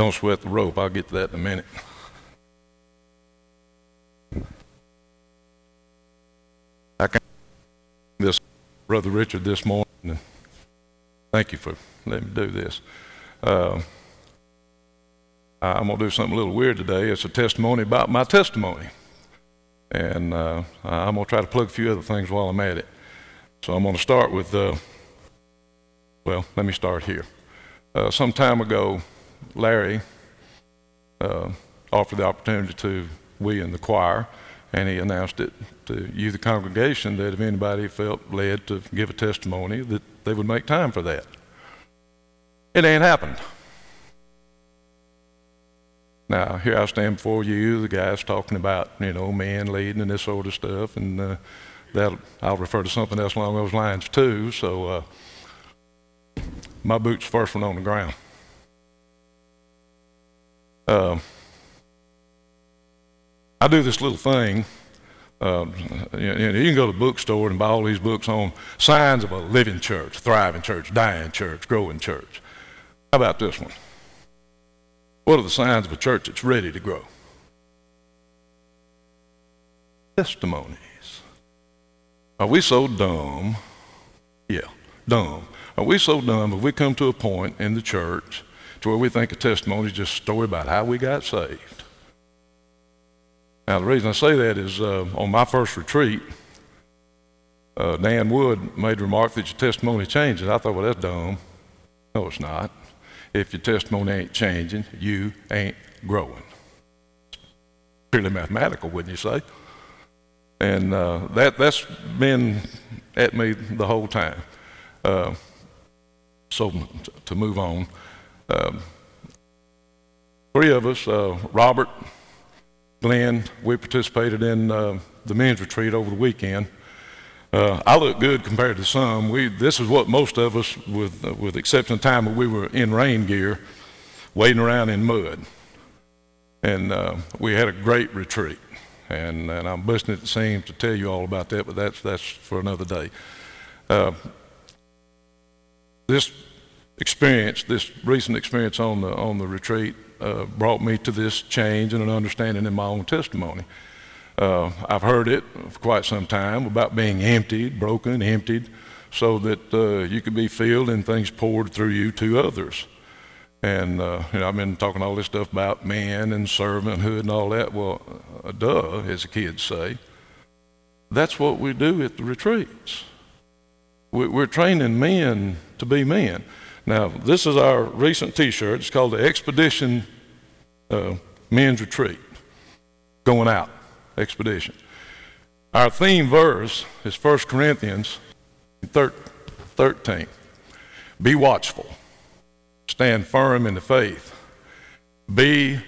Don't sweat the rope. I'll get to that in a minute. I can this Brother Richard this morning. Thank you for letting me do this. Uh, I'm to do something a little weird today. It's a testimony about my testimony. And uh, I'm to try to plug a few other things while I'm at it. So I'm to start with, uh, well, let me start here. Uh, some time ago, Larry uh, offered the opportunity to we in the choir, and he announced it to you, the congregation, that if anybody felt led to give a testimony, that they would make time for that. It ain't happened. Now, here I stand before you, the guys talking about, you know, men leading and this sort of stuff, and uh, that I'll refer to something else along those lines too. So, uh, my boot's first one on the ground. Uh, I do this little thing. Uh, you, you can go to the bookstore and buy all these books on signs of a living church, thriving church, dying church, growing church. How about this one? What are the signs of a church that's ready to grow? Testimonies. Are we so dumb? Yeah, dumb. Are we so dumb if we come to a point in the church to where we think a testimony is just a story about how we got saved? Now, the reason I say that is uh, on my first retreat, uh, Dan Wood made a remark that your testimony changes. I thought, well, that's dumb. No, it's not if your testimony ain't changing, you ain't growing. Purely mathematical, wouldn't you say? And uh, that, that's been at me the whole time. Uh, so to move on, um, three of us, uh, Robert, Glenn, we participated in uh, the men's retreat over the weekend. Uh, I look good compared to some. We, this is what most of us, with, uh, with exception of time, when we were in rain gear, wading around in mud. And uh, we had a great retreat. And, and I'm busting at the seams to tell you all about that, but that's, that's for another day. Uh, this experience, this recent experience on the, on the retreat, uh, brought me to this change and an understanding in my own testimony. Uh, I've heard it for quite some time about being emptied, broken, emptied, so that uh, you could be filled and things poured through you to others. And uh, you know, I've been talking all this stuff about man and servanthood and all that. Well, uh, duh, as the kids say. That's what we do at the retreats. We're training men to be men. Now, this is our recent T-shirt. It's called the Expedition uh, Men's Retreat. Going out expedition. Our theme verse is 1 Corinthians 13. Be watchful. Stand firm in the faith. Be,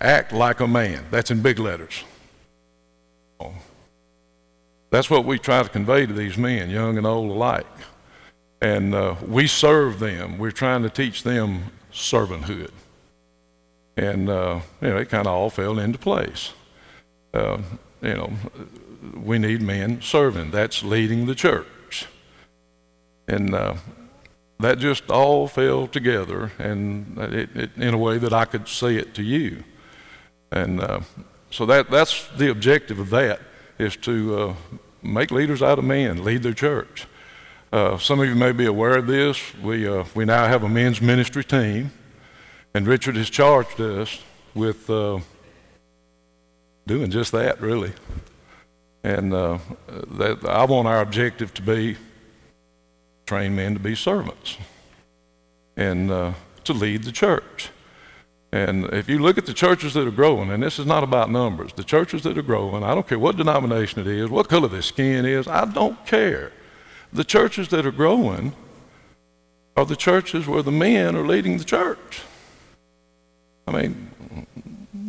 act like a man. That's in big letters. That's what we try to convey to these men, young and old alike. And uh, we serve them. We're trying to teach them servanthood. And, uh, you know, it kind of all fell into place uh, you know, we need men serving. That's leading the church. And uh, that just all fell together and it, it, in a way that I could say it to you. And uh, so that, that's the objective of that is to uh, make leaders out of men, lead their church. Uh, some of you may be aware of this. We, uh, we now have a men's ministry team, and Richard has charged us with doing just that, really. And uh, that, I want our objective to be train men to be servants and uh, to lead the church. And if you look at the churches that are growing, and this is not about numbers, the churches that are growing, I don't care what denomination it is, what color their skin is, I don't care. The churches that are growing are the churches where the men are leading the church. I mean,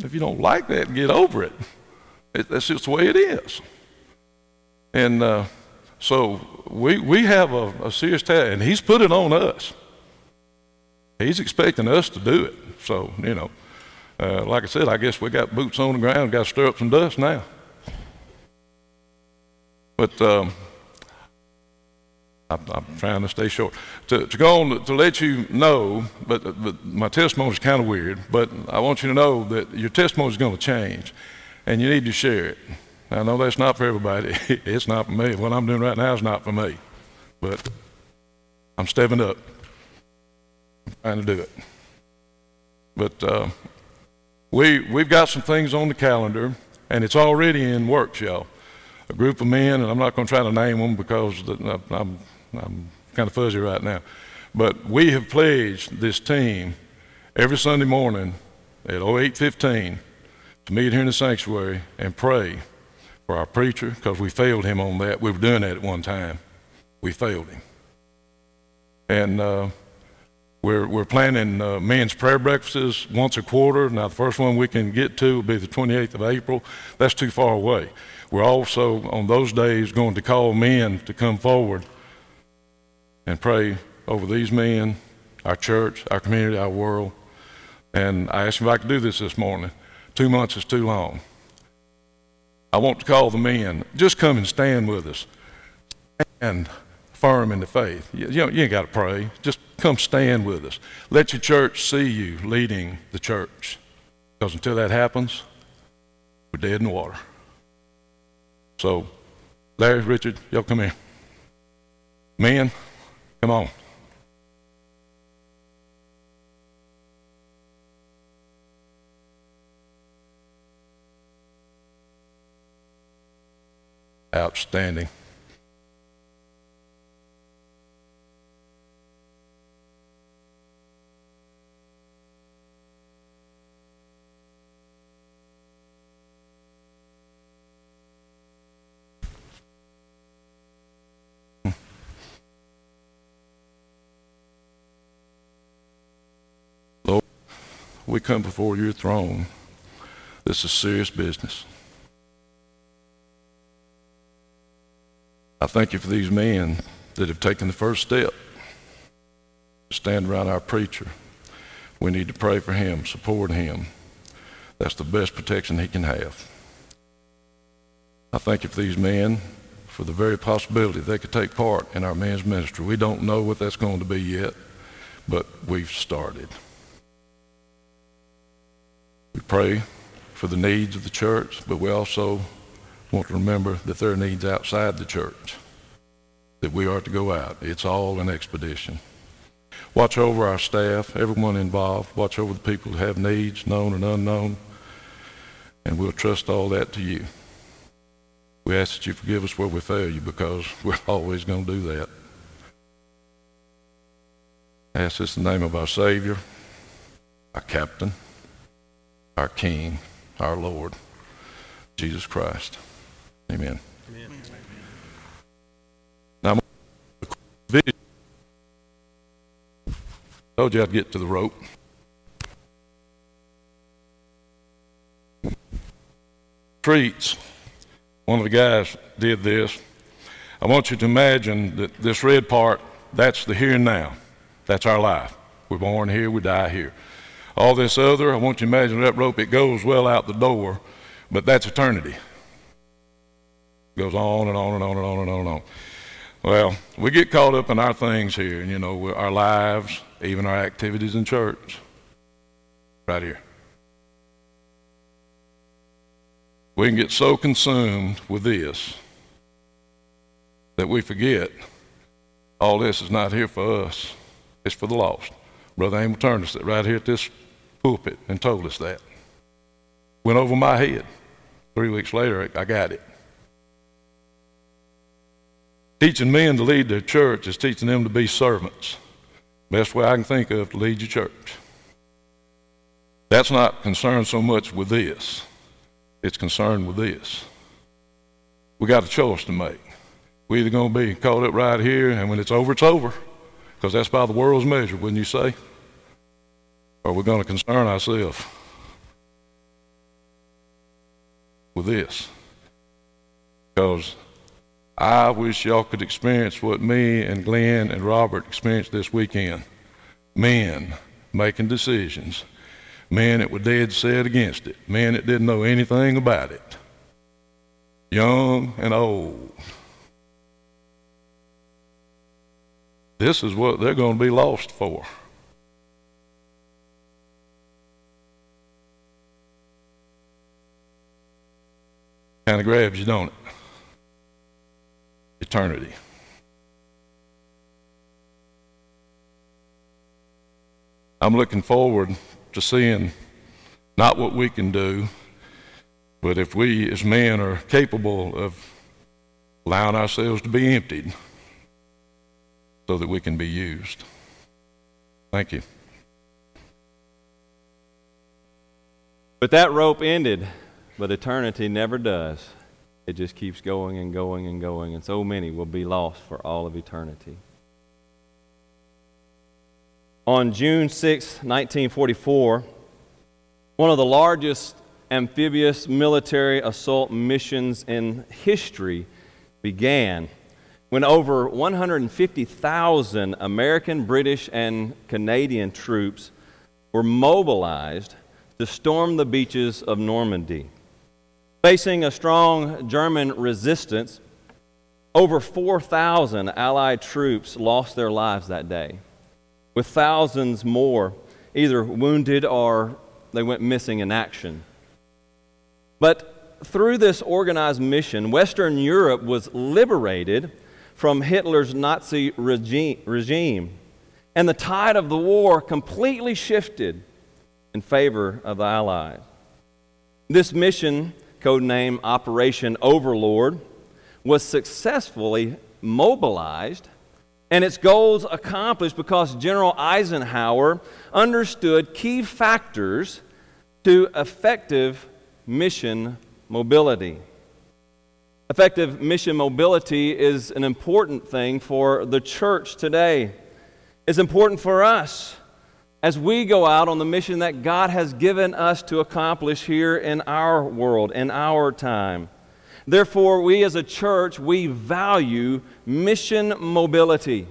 if you don't like that, get over it. it that's just the way it is. And uh, so we, we have a, a serious task, and he's put it on us. He's expecting us to do it. So, you know, uh, like I said, I guess we got boots on the ground, got to stir up some dust now. But um, I, I'm trying to stay short. To, to go on to, let you know, but, but my testimony is kind of weird, but I want you to know that your testimony is going to change, and you need to share it. I know that's not for everybody. it's not for me. What I'm doing right now is not for me, but I'm stepping up, I'm trying to do it. But uh, we we've got some things on the calendar, and it's already in works, y'all. A group of men, and I'm not going to try to name them because I'm I'm kind of fuzzy right now. But we have pledged this team every Sunday morning at 0815 to meet here in the sanctuary and pray for our preacher because we failed him on that. We were doing that at one time. We failed him. And uh, we're, we're planning uh, men's prayer breakfasts once a quarter. Now, the first one we can get to will be the 28th of April. That's too far away. We're also, on those days, going to call men to come forward and pray over these men, our church, our community, our world. And I asked if I could do this this morning. Two months is too long. I want to call the men. Just come and stand with us. And firm in the faith. You, you, know, you ain't got to pray. Just come stand with us. Let your church see you leading the church. Because until that happens, we're dead in the water. So, Larry, Richard, y'all come here. Men, Come on. Outstanding. Come before your throne. This is serious business. I thank you for these men that have taken the first step stand around our preacher. We need to pray for him, support him. That's the best protection he can have. I thank you for these men for the very possibility they could take part in our men's ministry. We don't know what that's going to be yet, but we've started. Pray for the needs of the church, but we also want to remember that there are needs outside the church, that we are to go out. It's all an expedition. Watch over our staff, everyone involved. Watch over the people who have needs, known and unknown. And we'll trust all that to you. We ask that you forgive us where we fail you because we're always going to do that. I ask this in the name of our Savior, our Captain, our King, our Lord, Jesus Christ. Amen. Amen. Now, I told you I'd get to the rope. Treats. One of the guys did this. I want you to imagine that this red part, that's the here and now. That's our life. We're born here, we die here. All this other, I want you to imagine that rope, it goes well out the door, but that's eternity. It goes on and on and on and on and on and on. Well, we get caught up in our things here, and you know, our lives, even our activities in church. Right here. We can get so consumed with this that we forget all this is not here for us, it's for the lost. Brother Amel turned us right here at this pulpit and told us that. Went over my head. Three weeks later, I got it. Teaching men to lead their church is teaching them to be servants. Best way I can think of to lead your church. That's not concerned so much with this. It's concerned with this. We got a choice to make. We're either going to be caught up right here, and when it's over, it's over, because that's by the world's measure, wouldn't you say? Or we're going to concern ourselves with this. Because I wish y'all could experience what me and Glenn and Robert experienced this weekend. Men making decisions. Men that were dead set against it. Men that didn't know anything about it. Young and old. This is what they're going to be lost for. Kind of grabs you, don't it? Eternity. I'm looking forward to seeing not what we can do, but if we as men are capable of allowing ourselves to be emptied so that we can be used. Thank you. But that rope ended, but eternity never does. It just keeps going and going and going, and so many will be lost for all of eternity. On June 6, 1944, one of the largest amphibious military assault missions in history began when over 150,000 American, British, and Canadian troops were mobilized to storm the beaches of Normandy. Facing a strong German resistance, over 4,000 Allied troops lost their lives that day with thousands more either wounded or they went missing in action. But through this organized mission, Western Europe was liberated from Hitler's Nazi regime, and the tide of the war completely shifted in favor of the Allies. This mission, codenamed Operation Overlord, was successfully mobilized and its goals accomplished because General Eisenhower understood key factors to effective mission mobility. Effective mission mobility is an important thing for the church today. It's important for us as we go out on the mission that God has given us to accomplish here in our world, in our time. Therefore, we as a church, we value mission mobility.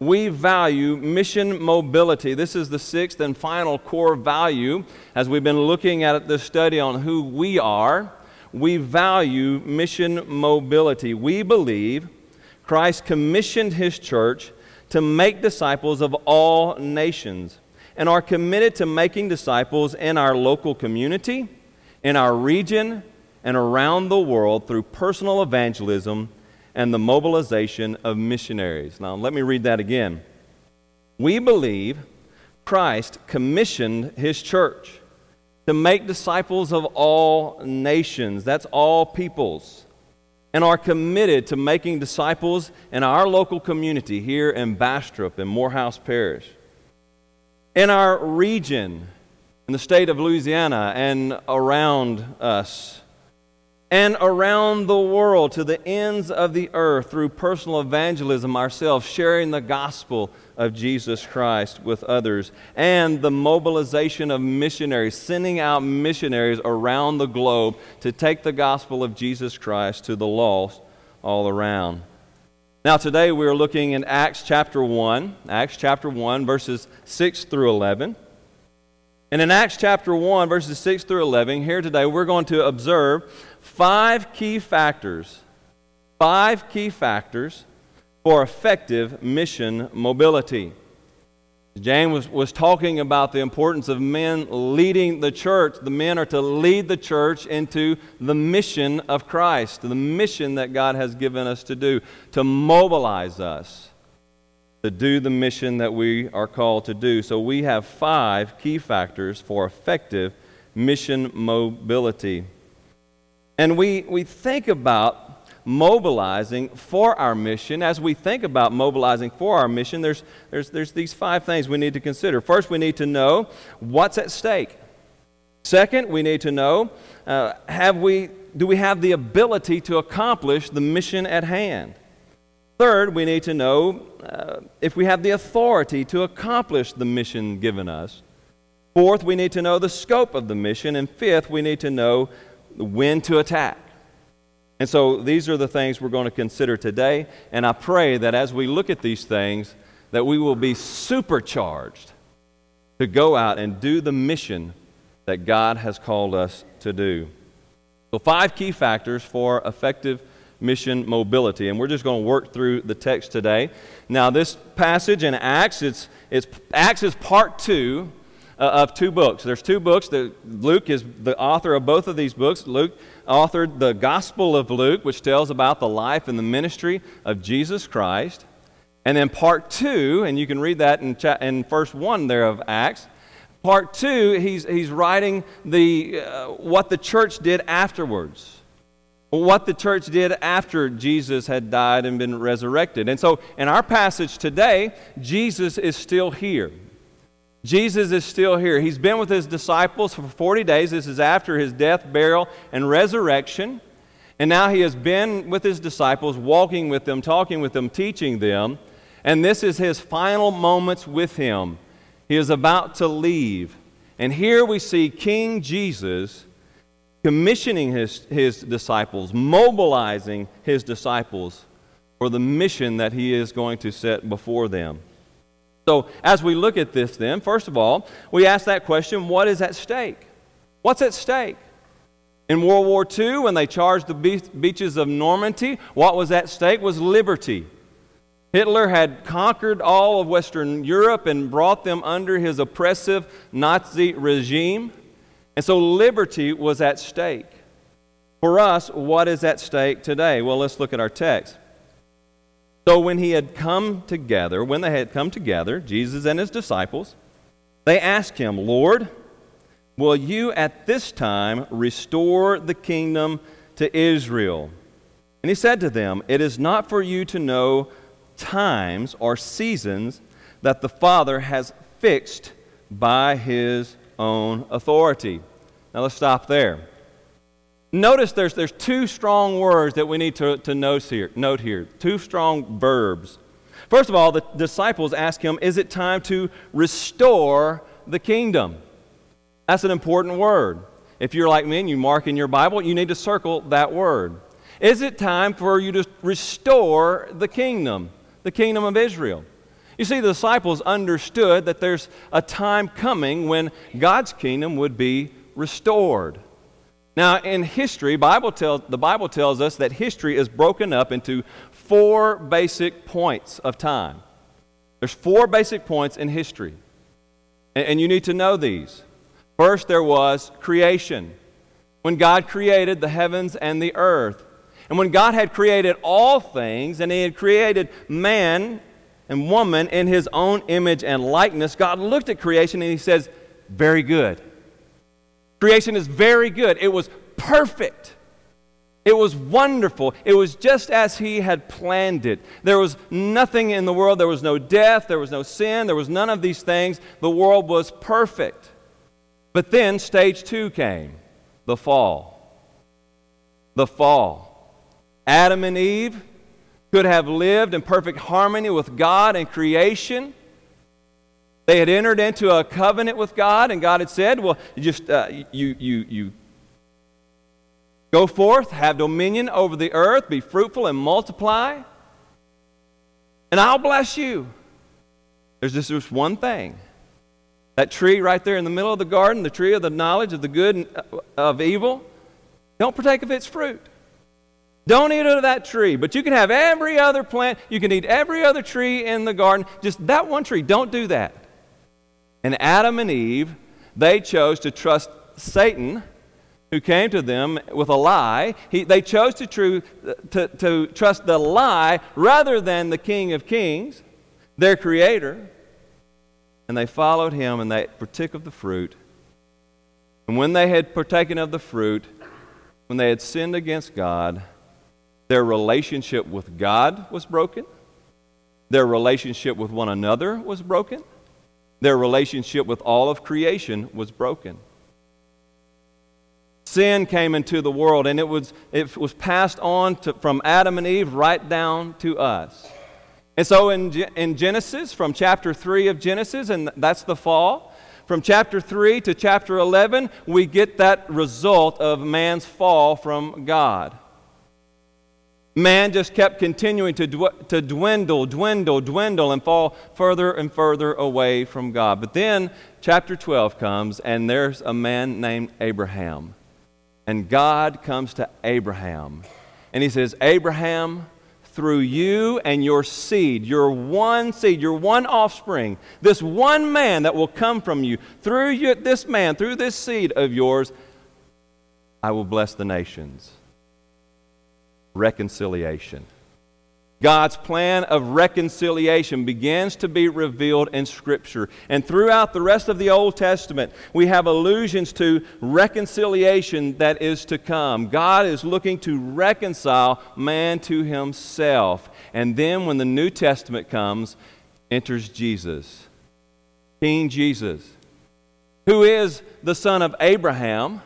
We value mission mobility. This is the sixth and final core value as we've been looking at this study on who we are. We value mission mobility. We believe Christ commissioned his church to make disciples of all nations and are committed to making disciples in our local community, in our region, and around the world through personal evangelism and the mobilization of missionaries. Now, let me read that again. We believe Christ commissioned his church to make disciples of all nations, that's all peoples, and are committed to making disciples in our local community here in Bastrop and Morehouse Parish, in our region, in the state of Louisiana, and around us and around the world to the ends of the earth through personal evangelism ourselves, sharing the gospel of Jesus Christ with others, and the mobilization of missionaries, sending out missionaries around the globe to take the gospel of Jesus Christ to the lost all around. Now, today we are looking in Acts chapter 1, Acts chapter 1, verses 6 through 11. And in Acts chapter 1, verses 6 through 11, here today we're going to observe five key factors, five key factors for effective mission mobility. James was, was talking about the importance of men leading the church. The men are to lead the church into the mission of Christ, the mission that God has given us to do, to mobilize us to do the mission that we are called to do. So we have five key factors for effective mission mobility. And we, we think about mobilizing for our mission. As we think about mobilizing for our mission, there's, there's, there's these five things we need to consider. First, we need to know what's at stake. Second, we need to know uh, have we, do we have the ability to accomplish the mission at hand? Third, we need to know uh, if we have the authority to accomplish the mission given us. Fourth, we need to know the scope of the mission. And fifth, we need to know when to attack. And so these are the things we're going to consider today. And I pray that as we look at these things, that we will be supercharged to go out and do the mission that God has called us to do. So, five key factors for effective mission mobility. And we're just going to work through the text today. Now, this passage in Acts, it's, it's, Acts is part two of two books. There's two books. That Luke is the author of both of these books. Luke authored the Gospel of Luke, which tells about the life and the ministry of Jesus Christ. And then part two, and you can read that in, cha- in verse one there of Acts. Part two, he's, he's writing the, uh, what the church did afterwards what the church did after Jesus had died and been resurrected. And so in our passage today, Jesus is still here. Jesus is still here. He's been with his disciples for 40 days. This is after his death, burial, and resurrection. And now he has been with his disciples, walking with them, talking with them, teaching them. And this is his final moments with him. He is about to leave. And here we see King Jesus commissioning his, his disciples, mobilizing his disciples for the mission that he is going to set before them. So, as we look at this, then, first of all, we ask that question what is at stake? What's at stake? In World War II, when they charged the beaches of Normandy, what was at stake was liberty. Hitler had conquered all of Western Europe and brought them under his oppressive Nazi regime. And so liberty was at stake. For us, what is at stake today? Well, let's look at our text. So when he had come together, when they had come together, Jesus and his disciples, they asked him, Lord, will you at this time restore the kingdom to Israel? And he said to them, It is not for you to know times or seasons that the Father has fixed by his own authority. Now let's stop there. Notice there's, there's two strong words that we need to, to note, here, note here, two strong verbs. First of all, the disciples ask him, Is it time to restore the kingdom? That's an important word. If you're like me and you mark in your Bible, you need to circle that word. Is it time for you to restore the kingdom, the kingdom of Israel? You see, the disciples understood that there's a time coming when God's kingdom would be restored. Now, in history, Bible the Bible tells us that history is broken up into four basic points of time. There's four basic points in history, and, and you need to know these. First, there was creation, when God created the heavens and the earth. And when God had created all things, and He had created man and woman in His own image and likeness, God looked at creation and He says, Very good. Creation is very good. It was perfect. It was wonderful. It was just as he had planned it. There was nothing in the world. There was no death. There was no sin. There was none of these things. The world was perfect. But then stage two came the fall. The fall. Adam and Eve could have lived in perfect harmony with God and creation. They had entered into a covenant with God, and God had said, Well, just uh, you, you, you go forth, have dominion over the earth, be fruitful and multiply, and I'll bless you. There's just this one thing. That tree right there in the middle of the garden, the tree of the knowledge of the good and uh, of evil, don't partake of its fruit. Don't eat out of that tree, but you can have every other plant. You can eat every other tree in the garden. Just that one tree. Don't do that. And Adam and Eve, they chose to trust Satan, who came to them with a lie. He, they chose to, true, to, to trust the lie rather than the King of Kings, their Creator. And they followed him and they partook of the fruit. And when they had partaken of the fruit, when they had sinned against God, their relationship with God was broken. Their relationship with one another was broken. Their relationship with all of creation was broken. Sin came into the world and it was, it was passed on to, from Adam and Eve right down to us. And so in, in Genesis, from chapter 3 of Genesis, and that's the fall, from chapter 3 to chapter 11, we get that result of man's fall from God man just kept continuing to, dw- to dwindle, dwindle, dwindle, and fall further and further away from God. But then chapter 12 comes, and there's a man named Abraham. And God comes to Abraham, And he says, Abraham, through you and your seed, your one seed, your one offspring, this one man that will come from you, through you, this man, through this seed of yours, I will bless the nations. Reconciliation. God's plan of reconciliation begins to be revealed in Scripture. And throughout the rest of the Old Testament, we have allusions to reconciliation that is to come. God is looking to reconcile man to himself. And then when the New Testament comes, enters Jesus, King Jesus, who is the son of Abraham,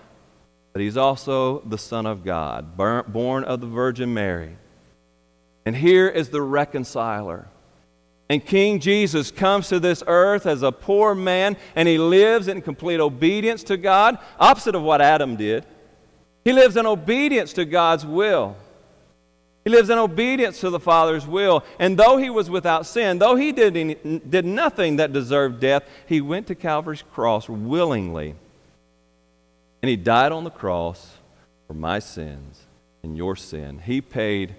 but he's also the Son of God, born of the Virgin Mary. And here is the reconciler. And King Jesus comes to this earth as a poor man, and he lives in complete obedience to God, opposite of what Adam did. He lives in obedience to God's will. He lives in obedience to the Father's will. And though he was without sin, though he did, did nothing that deserved death, he went to Calvary's cross willingly. And he died on the cross for my sins and your sin. He paid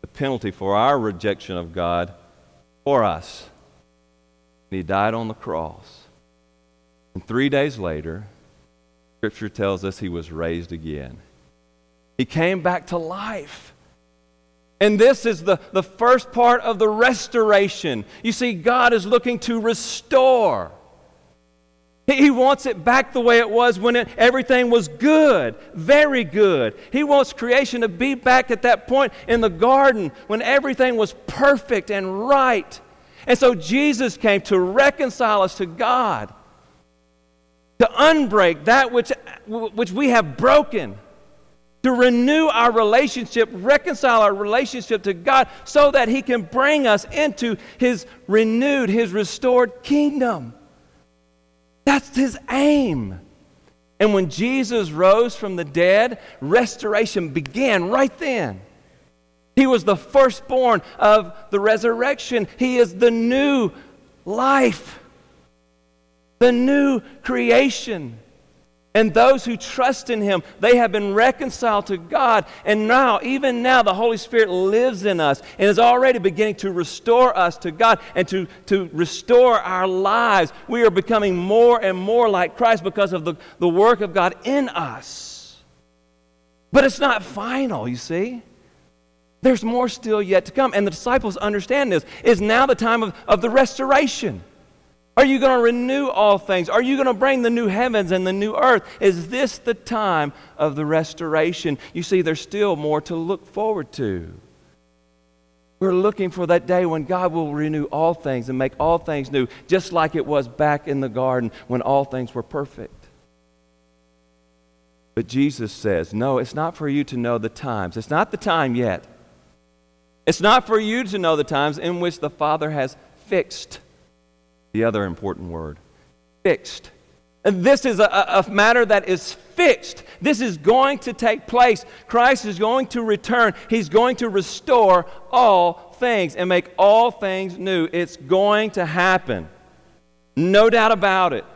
the penalty for our rejection of God for us. And he died on the cross. And three days later, Scripture tells us he was raised again. He came back to life. And this is the, the first part of the restoration. You see, God is looking to restore. He wants it back the way it was when it, everything was good, very good. He wants creation to be back at that point in the garden when everything was perfect and right. And so Jesus came to reconcile us to God, to unbreak that which, which we have broken, to renew our relationship, reconcile our relationship to God so that He can bring us into His renewed, His restored kingdom. That's his aim. And when Jesus rose from the dead, restoration began right then. He was the firstborn of the resurrection. He is the new life, the new creation. And those who trust in him, they have been reconciled to God. And now, even now, the Holy Spirit lives in us and is already beginning to restore us to God and to, to restore our lives. We are becoming more and more like Christ because of the, the work of God in us. But it's not final, you see. There's more still yet to come. And the disciples understand this. Is now the time of, of the restoration. Are you going to renew all things? Are you going to bring the new heavens and the new earth? Is this the time of the restoration? You see, there's still more to look forward to. We're looking for that day when God will renew all things and make all things new, just like it was back in the garden when all things were perfect. But Jesus says, No, it's not for you to know the times. It's not the time yet. It's not for you to know the times in which the Father has fixed the other important word fixed. This is a, a, matter that is fixed. This is going to take place. Christ is going to return. He's going to restore all things and make all things new. It's going to happen. No doubt about it.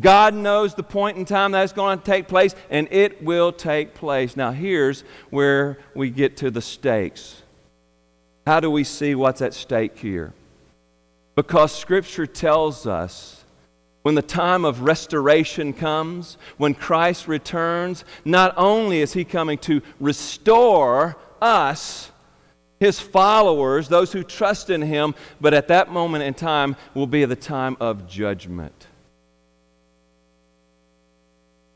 God knows the point in time that it's going to take place, and it will take place. Now, here's where we get to the stakes. How do we see what's at stake here? Because Scripture tells us when the time of restoration comes, when Christ returns, not only is He coming to restore us, His followers, those who trust in Him, but at that moment in time will be the time of judgment.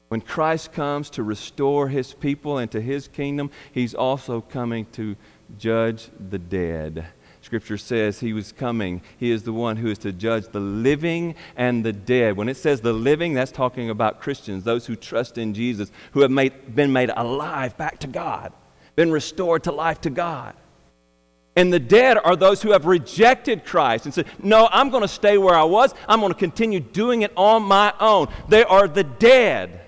When Christ comes to restore His people and to His kingdom, He's also coming to judge the dead. Scripture says he was coming. He is the one who is to judge the living and the dead. When it says the living, that's talking about Christians, those who trust in Jesus, who have made, been made alive back to God, been restored to life to God. And the dead are those who have rejected Christ and said, No, I'm going to stay where I was. I'm going to continue doing it on my own. They are the dead.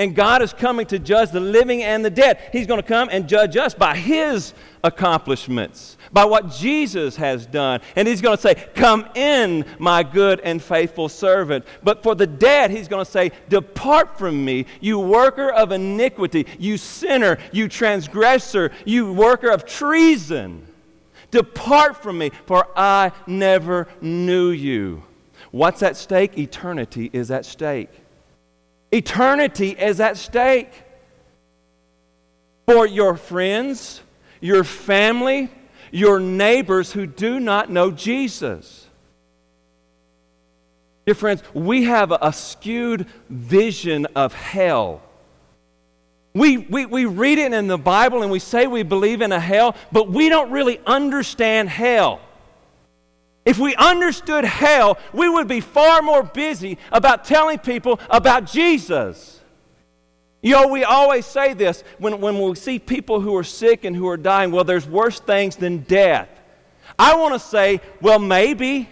And God is coming to judge the living and the dead. He's going to come and judge us by His accomplishments, by what Jesus has done. And He's going to say, Come in, my good and faithful servant. But for the dead, He's going to say, Depart from me, you worker of iniquity, you sinner, you transgressor, you worker of treason. Depart from me, for I never knew you. What's at stake? Eternity is at stake. Eternity is at stake. For your friends, your family, your neighbors who do not know Jesus. Dear friends, we have a skewed vision of hell. We, we, we read it in the Bible and we say we believe in a hell, but we don't really understand hell. If we understood hell, we would be far more busy about telling people about Jesus. You know, we always say this when, when we see people who are sick and who are dying well, there's worse things than death. I want to say, well, maybe.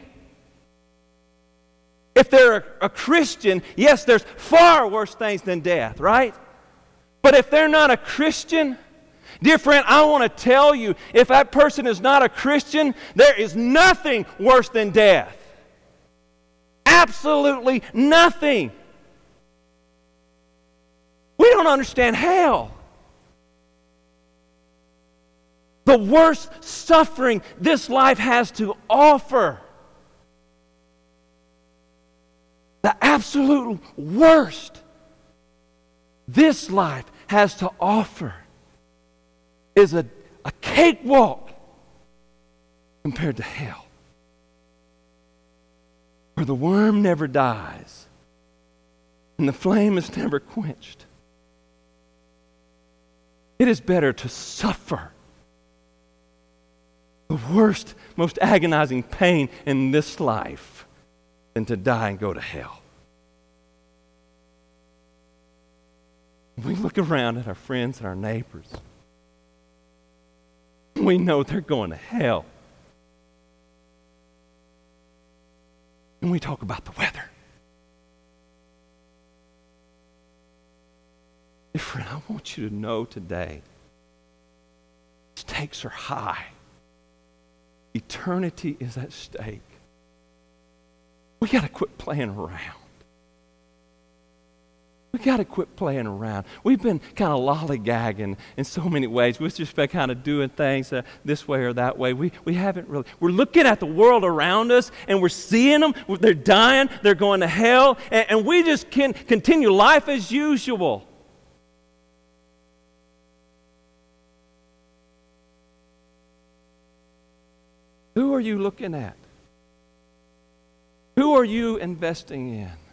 If they're a, Christian, yes, there's far worse things than death, right? But if they're not a Christian, Dear friend, I want to tell you if that person is not a Christian, there is nothing worse than death. Absolutely nothing. We don't understand hell. The worst suffering this life has to offer. The absolute worst this life has to offer is a, a cakewalk compared to hell, where the worm never dies and the flame is never quenched. It is better to suffer the worst, most agonizing pain in this life than to die and go to hell. We look around at our friends and our neighbors we know they're going to hell. And we talk about the weather. Friend, I want you to know today stakes are high. Eternity is at stake. We got to quit playing around. We got to quit playing around. We've been kind of lollygagging in so many ways. We've just been kind of doing things uh, this way or that way. We, we haven't really. We're looking at the world around us and we're seeing them. They're dying, they're going to hell, and, and we just can continue life as usual. Who are you looking at? Who are you investing in?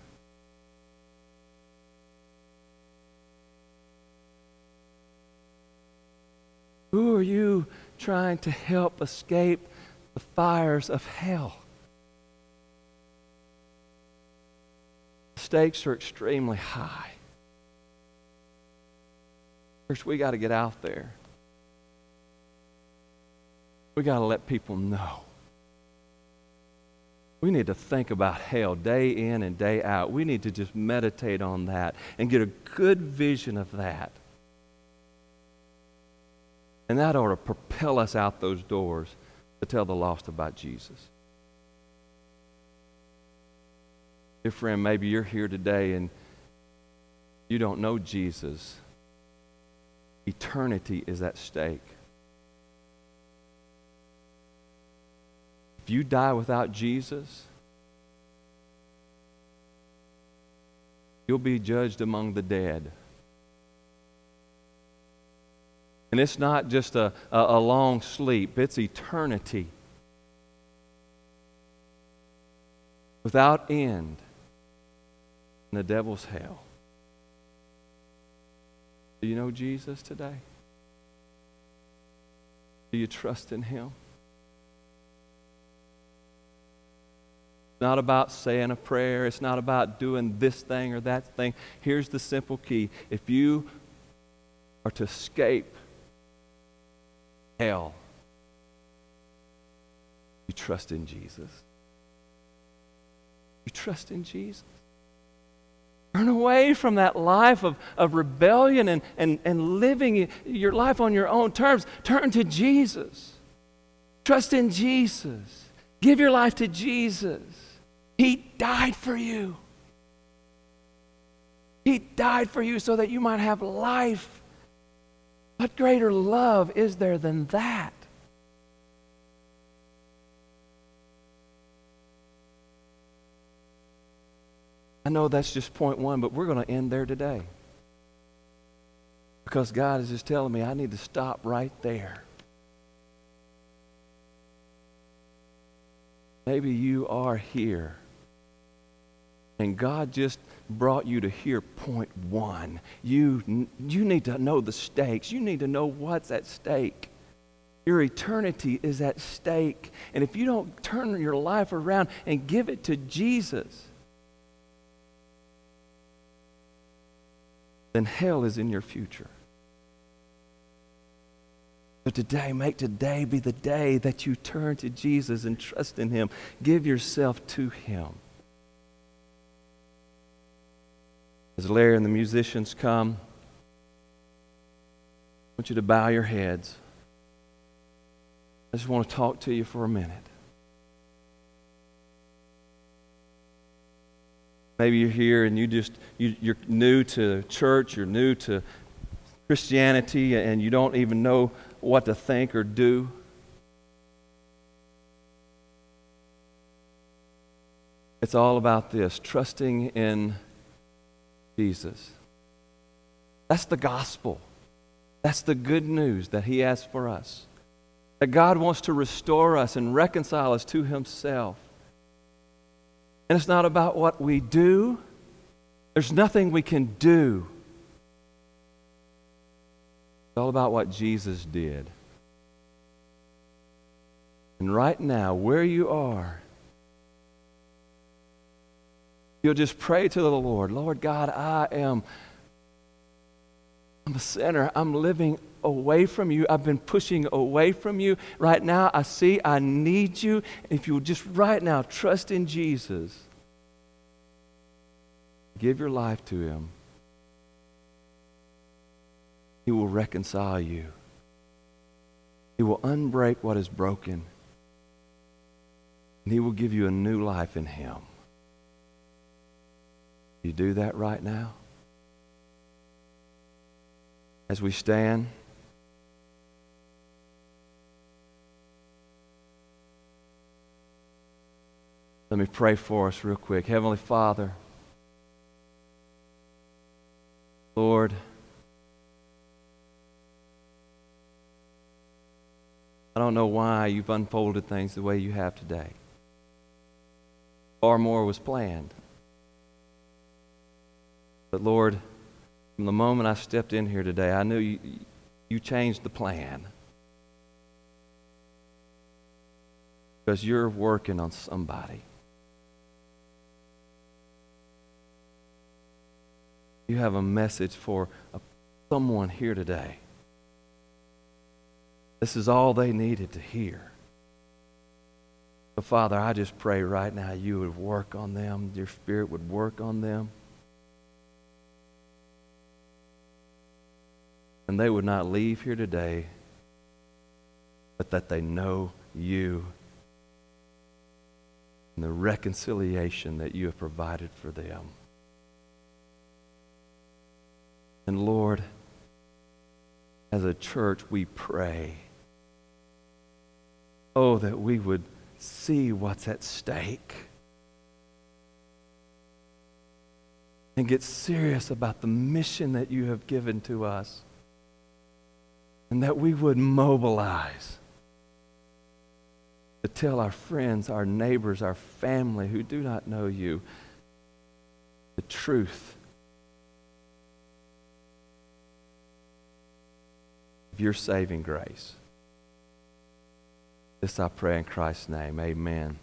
Trying to help escape the fires of hell? The stakes are extremely high. First, we got to get out there. We got to let people know. We need to think about hell day in and day out. We need to just meditate on that and get a good vision of that. And that ought to propel us out those doors to tell the lost about Jesus. Dear friend, maybe you're here today and you don't know Jesus. Eternity is at stake. If you die without Jesus, you'll be judged among the dead. And it's not just a, a, a long sleep, it's eternity without end in the devil's hell. Do you know Jesus today? Do you trust in him? It's not about saying a prayer. It's not about doing this thing or that thing. Here's the simple key. If you are to escape hell. You trust in Jesus. You trust in Jesus. Turn away from that life of, of rebellion and, and, and living your life on your own terms. Turn to Jesus. Trust in Jesus. Give your life to Jesus. He died for you. He died for you so that you might have life. What greater love is there than that? I know that's just point one, but we're going to end there today. Because God is just telling me I need to stop right there. Maybe you are here. And God just brought you to hear point one. You, you need to know the stakes. You need to know what's at stake. Your eternity is at stake. And if you don't turn your life around and give it to Jesus, then hell is in your future. So today, make today be the day that you turn to Jesus and trust in Him. Give yourself to Him. As Larry and the musicians come, I want you to bow your heads. I just want to talk to you for a minute. Maybe you're here and you just you, you're new to church, you're new to Christianity, and you don't even know what to think or do. It's all about this trusting in Jesus. That's the gospel. That's the good news that He has for us. That God wants to restore us and reconcile us to Himself. And it's not about what we do, there's nothing we can do. It's all about what Jesus did. And right now, where you are, you'll just pray to the Lord Lord God, I am. I'm a sinner. I'm living away from you. I've been pushing away from you. Right now, I see I need you. If you will just right now trust in Jesus, give your life to Him, He will reconcile you. He will unbreak what is broken. And He will give you a new life in Him. You do that right now? As we stand, let me pray for us real quick. Heavenly Father, Lord, I don't know why you've unfolded things the way you have today. Far more was planned. But Lord, from the moment I stepped in here today, I knew you, you changed the plan. Because you're working on somebody. You have a message for a, someone here today. This is all they needed to hear. So, Father, I just pray right now you would work on them, your Spirit would work on them. And they would not leave here today, but that they know you and the reconciliation that you have provided for them. And Lord, as a church, we pray, oh, that we would see what's at stake and get serious about the mission that you have given to us and that we would mobilize to tell our friends, our neighbors, our family who do not know you the truth of your saving grace. This I pray in Christ's name. Amen.